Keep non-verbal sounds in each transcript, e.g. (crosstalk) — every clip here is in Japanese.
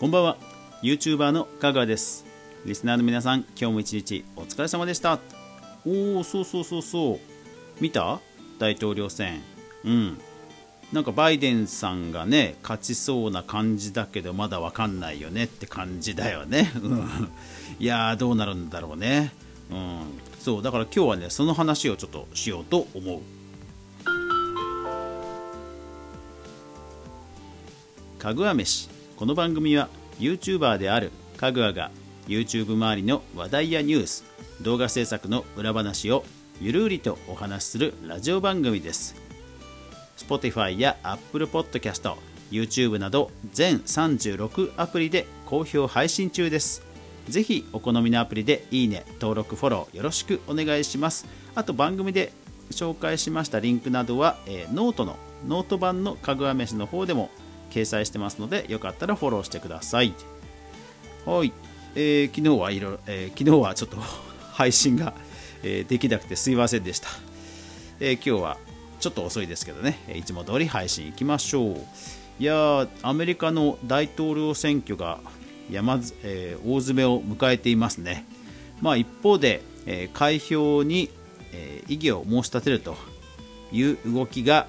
こんばんは。YouTuber の香川です。リスナーの皆さん今日も一日お疲れ様でした。おおそうそうそうそう。見た？大統領選。うん。なんかバイデンさんがね勝ちそうな感じだけどまだわかんないよね。って感じだよね。いやーどうなるんだろうね。うん。そうだから今日はねその話をちょっとしようと思う。かぐわ飯。この番組は YouTuber であるかぐわが YouTube 周りの話題やニュース動画制作の裏話をゆるりとお話しするラジオ番組です。Spotify や Apple Podcast、YouTube など全36アプリで好評配信中です。ぜひお好みのアプリでいいね、登録、フォローよろしくお願いします。あと番組で紹介しましたリンクなどは、えー、ノートのノート版のかぐわ飯の方でも掲載してますのでよかったらフォローしてください。はい、えー、昨日はいろ、えー、昨日はちょっと配信が、えー、できなくてすいませんでした、えー、今日はちょっと遅いですけどね。いつも通り配信いきましょう。いやアメリカの大統領選挙が山、えー、大詰めを迎えていますね。まあ一方で、えー、開票に、えー、異議を申し立てるという動きが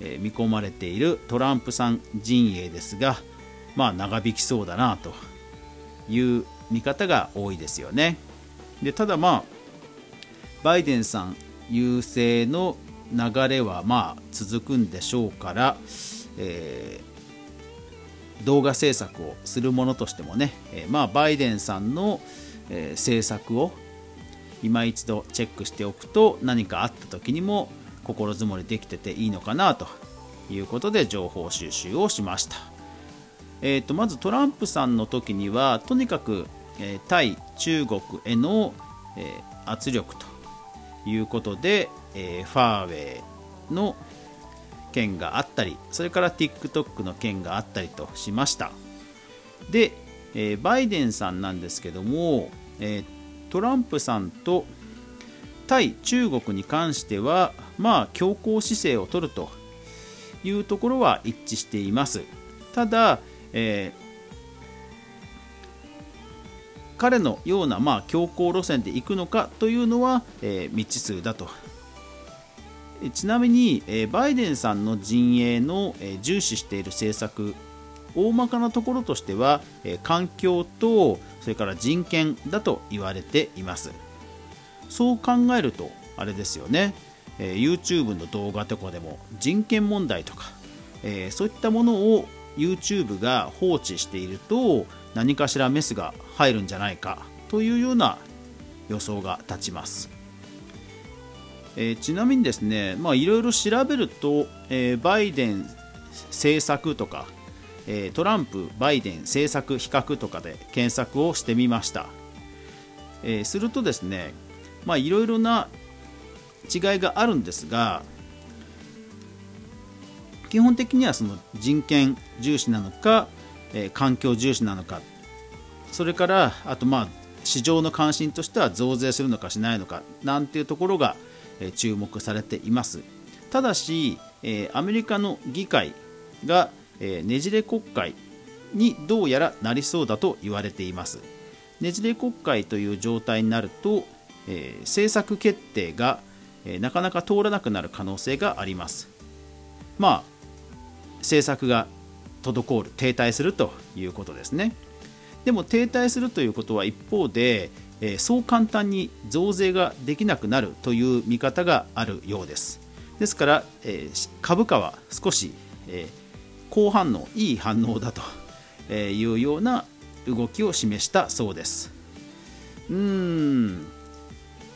え見込まれているトランプさん陣営ですが、まあ、長引きそうだなという見方が多いですよね。でただ、まあ、バイデンさん優勢の流れはまあ続くんでしょうから、えー、動画制作をするものとしてもね、えー、まあ、バイデンさんの、えー、政策を今一度チェックしておくと何かあった時にも心づもりできてていいのかなということで情報収集をしました、えーと、まずトランプさんの時にはとにかく、え、対中国への、え、圧力ということで、えー、ファーウェイの件があったりそれから TikTok の件があったりとしました。で、えバイデンさんなんですけども、えトランプさんと対中国に関しては、まあ、強硬姿勢を取るというところは一致しています。ただ、えー、彼のような、まあ、強硬路線で行くのかというのは、えー、未知数だと。ちなみに、えー、バイデンさんの陣営の、え、重視している政策大まかなところとしては、え、環境とそれから人権だと言われています。そう考えるとあれですよね、えー、YouTube の動画とかでも人権問題とか、えー、そういったものを YouTube が放置していると何かしらメスが入るんじゃないかというような予想が立ちます、えー、ちなみにですねいろいろ調べると、えー、バイデン政策とか、えー、トランプバイデン政策比較とかで検索をしてみました、えするとですねまあいろいろな違いがあるんですが基本的にはその人権重視なのか、えー、環境重視なのかそれからあとまあ市場の関心としては増税するのかしないのかなんていうところが、え、注目されています。ただし、えー、アメリカの議会が、えねじれ国会にどうやらなりそうだと言われています。ねじれ国会という状態になるとえー、政策決定が、えー、なかなか通らなくなる可能性があります。まあ、政策が滞る、停滞するということですね。でも停滞するということは一方で、えー、そう簡単に増税ができなくなるという見方があるようです。ですから、えー、株価は少し、えー、好反応、いい反応だというような動きを示したそうです。うーん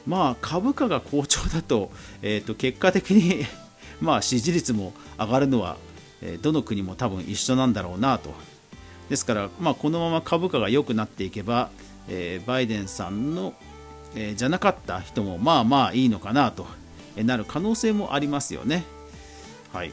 まあ株価が好調だと,、えー、と結果的に (laughs) まあ支持率も上がるのは、えどの国も多分一緒なんだろうなとですから、まあ、このまま株価が良くなっていけば、えー、バイデンさんの、えー、じゃなかった人もまあまあいいのかなとなる可能性もありますよね。はい、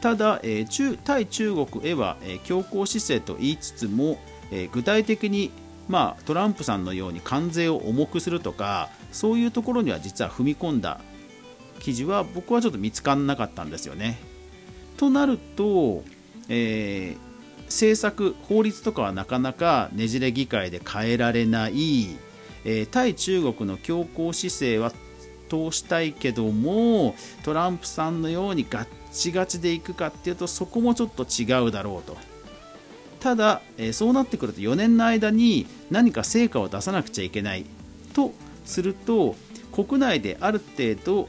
ただ、えー、中対中国へは、え強硬姿勢と言いつつも、え具体的にまあ、トランプさんのように関税を重くするとかそういうところには実は踏み込んだ記事は僕はちょっと見つからなかったんですよね。となると、えー、政策法律とかはなかなかねじれ議会で変えられない、えー、対中国の強硬姿勢は通したいけどもトランプさんのようにガッチガチでいくかっていうとそこもちょっと違うだろうとただ、えー、そうなってくると4年の間に何か成果を出さなくちゃいけないとすると国内である程度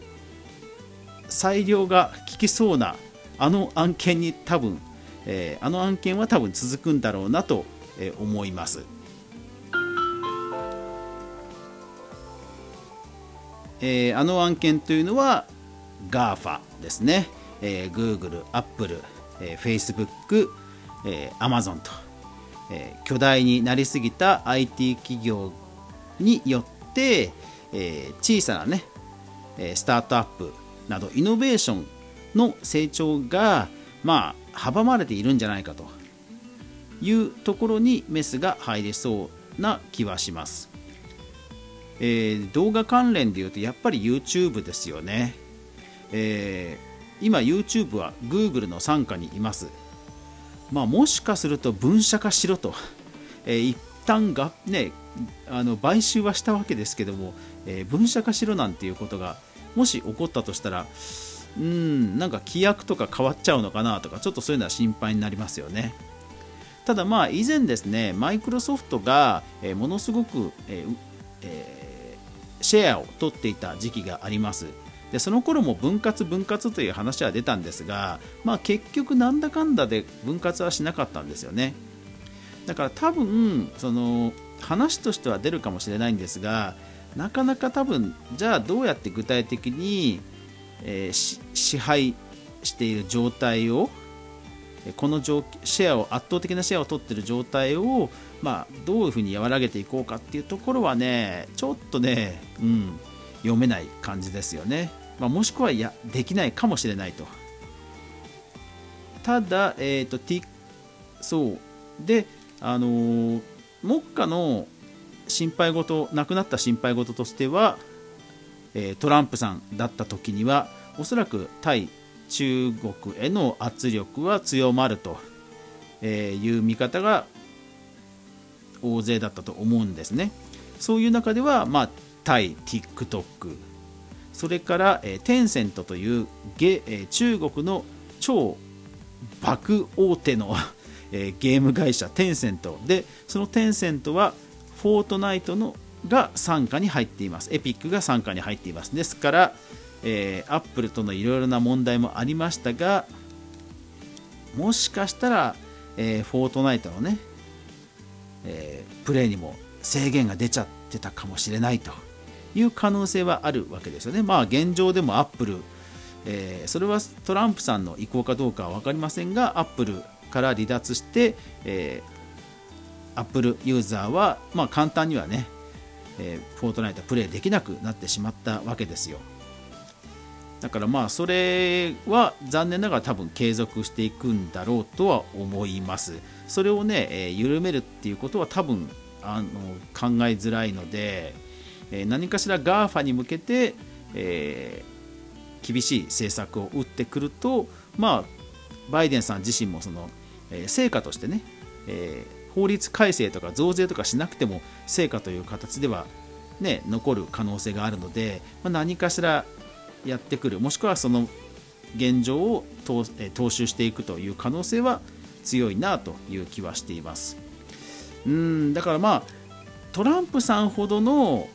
裁量が効きそうなあの案件に多分、えー、あの案件は多分続くんだろうなと思います。えー、あの案件というのは GAFA ですね、えー、Google、Apple、えー、Facebook、えー、Amazon と、えー、巨大になりすぎた IT 企業によって、えー、小さなねスタートアップなどイノベーションの成長がまあ阻まれているんじゃないかというところにメスが入りそうな気はします。えー、動画関連でいうとやっぱり YouTube ですよね、えー、今 YouTube は Google の傘下にいます、まあ、もしかすると分社化しろと、えー、一旦が、ね、あの買収はしたわけですけども、えー、分社化しろなんていうことがもし起こったとしたらうんなんか規約とか変わっちゃうのかなとかちょっとそういうのは心配になりますよね。ただまあ以前ですねマイクロソフトが、え、ものすごく、えーえーシェアを取っていた時期があります。でその頃も分割分割という話は出たんですが、まあ、結局なんだかんだで分割はしなかったんですよね。だから多分その話としては出るかもしれないんですがなかなか多分じゃあどうやって具体的に、えー、支配している状態をこのシェアを圧倒的なシェアを取っている状態をまあ、どういうふうに和らげていこうかっていうところはねちょっとね、うん、読めない感じですよね、まあ、もしくはいやできないかもしれないと。ただ、えーと、そう。であのー、目下の心配事なくなった心配事としては、えー、トランプさんだった時にはおそらく対中国への圧力は強まるという見方が大勢だったと思うんですね。そういう中では、まあ、対 TikTok それから、えー、テンセントというゲ、えー、中国の超爆大手の (laughs) えー、ゲーム会社テンセント。でそのテンセントはフォートナイトのが傘下に入っています。エピックが傘下に入っています。ですから、えー、アップルとのいろいろな問題もありましたがもしかしたら、えー、フォートナイトのねえー、プレーにも制限が出ちゃってたかもしれないと。いう可能性はあるわけですよね。まあ現状でもアップル、えー、それはトランプさんの意向かどうかは分かりませんがアップルから離脱して、えー、アップルユーザーは、まあ、簡単にはね、えー、フォートナイトプレイできなくなってしまったわけですよ。だからまあそれは残念ながら多分継続していくんだろうとは思います。それをね、え、緩めるっていうことは多分あの考えづらいので、え、何かしら GAFA に向けて、えー、厳しい政策を打ってくると、まあ、バイデンさん自身もその、えー、成果としてね、えー、法律改正とか増税とかしなくても成果という形では、ね、残る可能性があるので、まあ、何かしらやってくるもしくはその現状を踏襲していくという可能性は強いなという気はしています。うんだからまあトランプさんほどの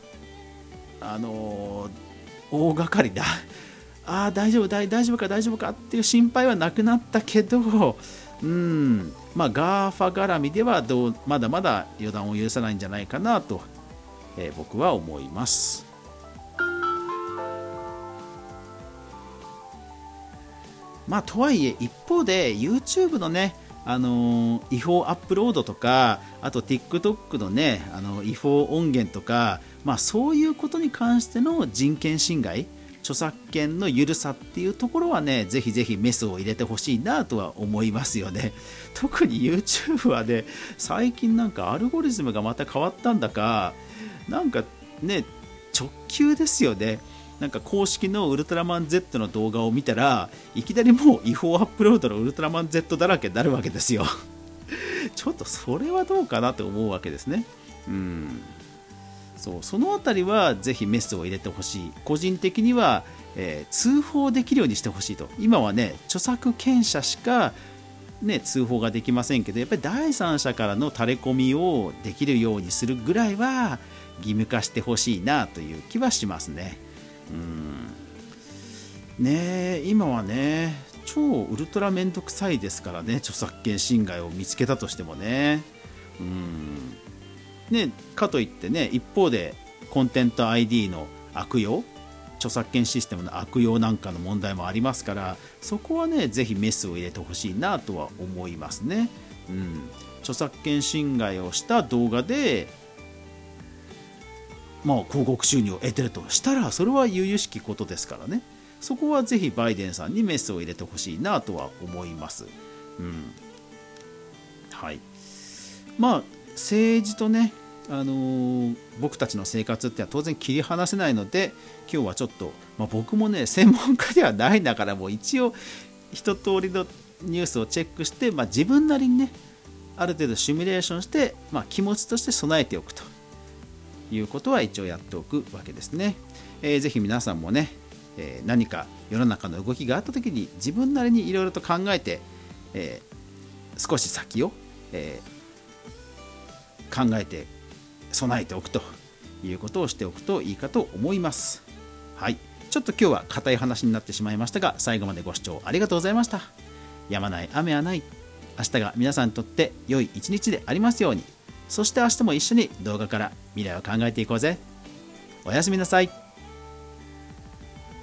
あの大掛かりだ。(laughs) ああ大丈夫大丈夫か大丈夫かっていう心配はなくなったけどうん。まあ GAFA 絡みではどうまだまだ予断を許さないんじゃないかなと、えー、僕は思います。まあとはいえ一方で YouTube のねあの違法アップロードとかあと TikTok のねあの違法音源とか、まあ、そういうことに関しての人権侵害著作権の緩さっていうところはねぜひぜひメスを入れてほしいなとは思いますよね。(laughs) 特に YouTube はね最近なんかアルゴリズムがまた変わったんだかなんかね直球ですよね。なんか公式のウルトラマン Z の動画を見たらいきなりもう違法アップロードのウルトラマン Z だらけになるわけですよ (laughs) ちょっとそれはどうかなと思うわけですね。うんそうその辺りはぜひメスを入れてほしい個人的には、えー、通報できるようにしてほしいと今はね著作権者しか、ね、通報ができませんけどやっぱり第三者からのタレコミをできるようにするぐらいは義務化してほしいなという気はしますね。うん。ね今はね超ウルトラ面倒くさいですからね著作権侵害を見つけたとしてもね。うん。ね、かといってね一方でコンテンツ ID の悪用著作権システムの悪用なんかの問題もありますからそこはねぜひメスを入れてほしいなとは思いますね、うん、著作権侵害をした動画でまあ広告収入を得てるとしたらそれは由々しきことですからね。そこはぜひバイデンさんにメスを入れてほしいなとは思います、うん、はい。まあ政治とね、あのー、僕たちの生活っては当然切り離せないので今日はちょっと、まあ、僕もね専門家ではないんだからもう一応一通りのニュースをチェックして、まあ、自分なりにねある程度シミュレーションして、まあ、気持ちとして備えておくと。いうことは一応やっておくわけですね。えー、ぜひ皆さんもね、えー、何か世の中の動きがあった時に自分なりにいろいろと考えて、えー、少し先を、えー、考えて備えておくということをしておくといいかと思います。はい。ちょっと今日は硬い話になってしまいましたが、最後までご視聴ありがとうございました。やまない雨はない。明日が皆さんにとって良い一日でありますように。そして明日も一緒に動画から未来を考えていこうぜ。おやすみなさい。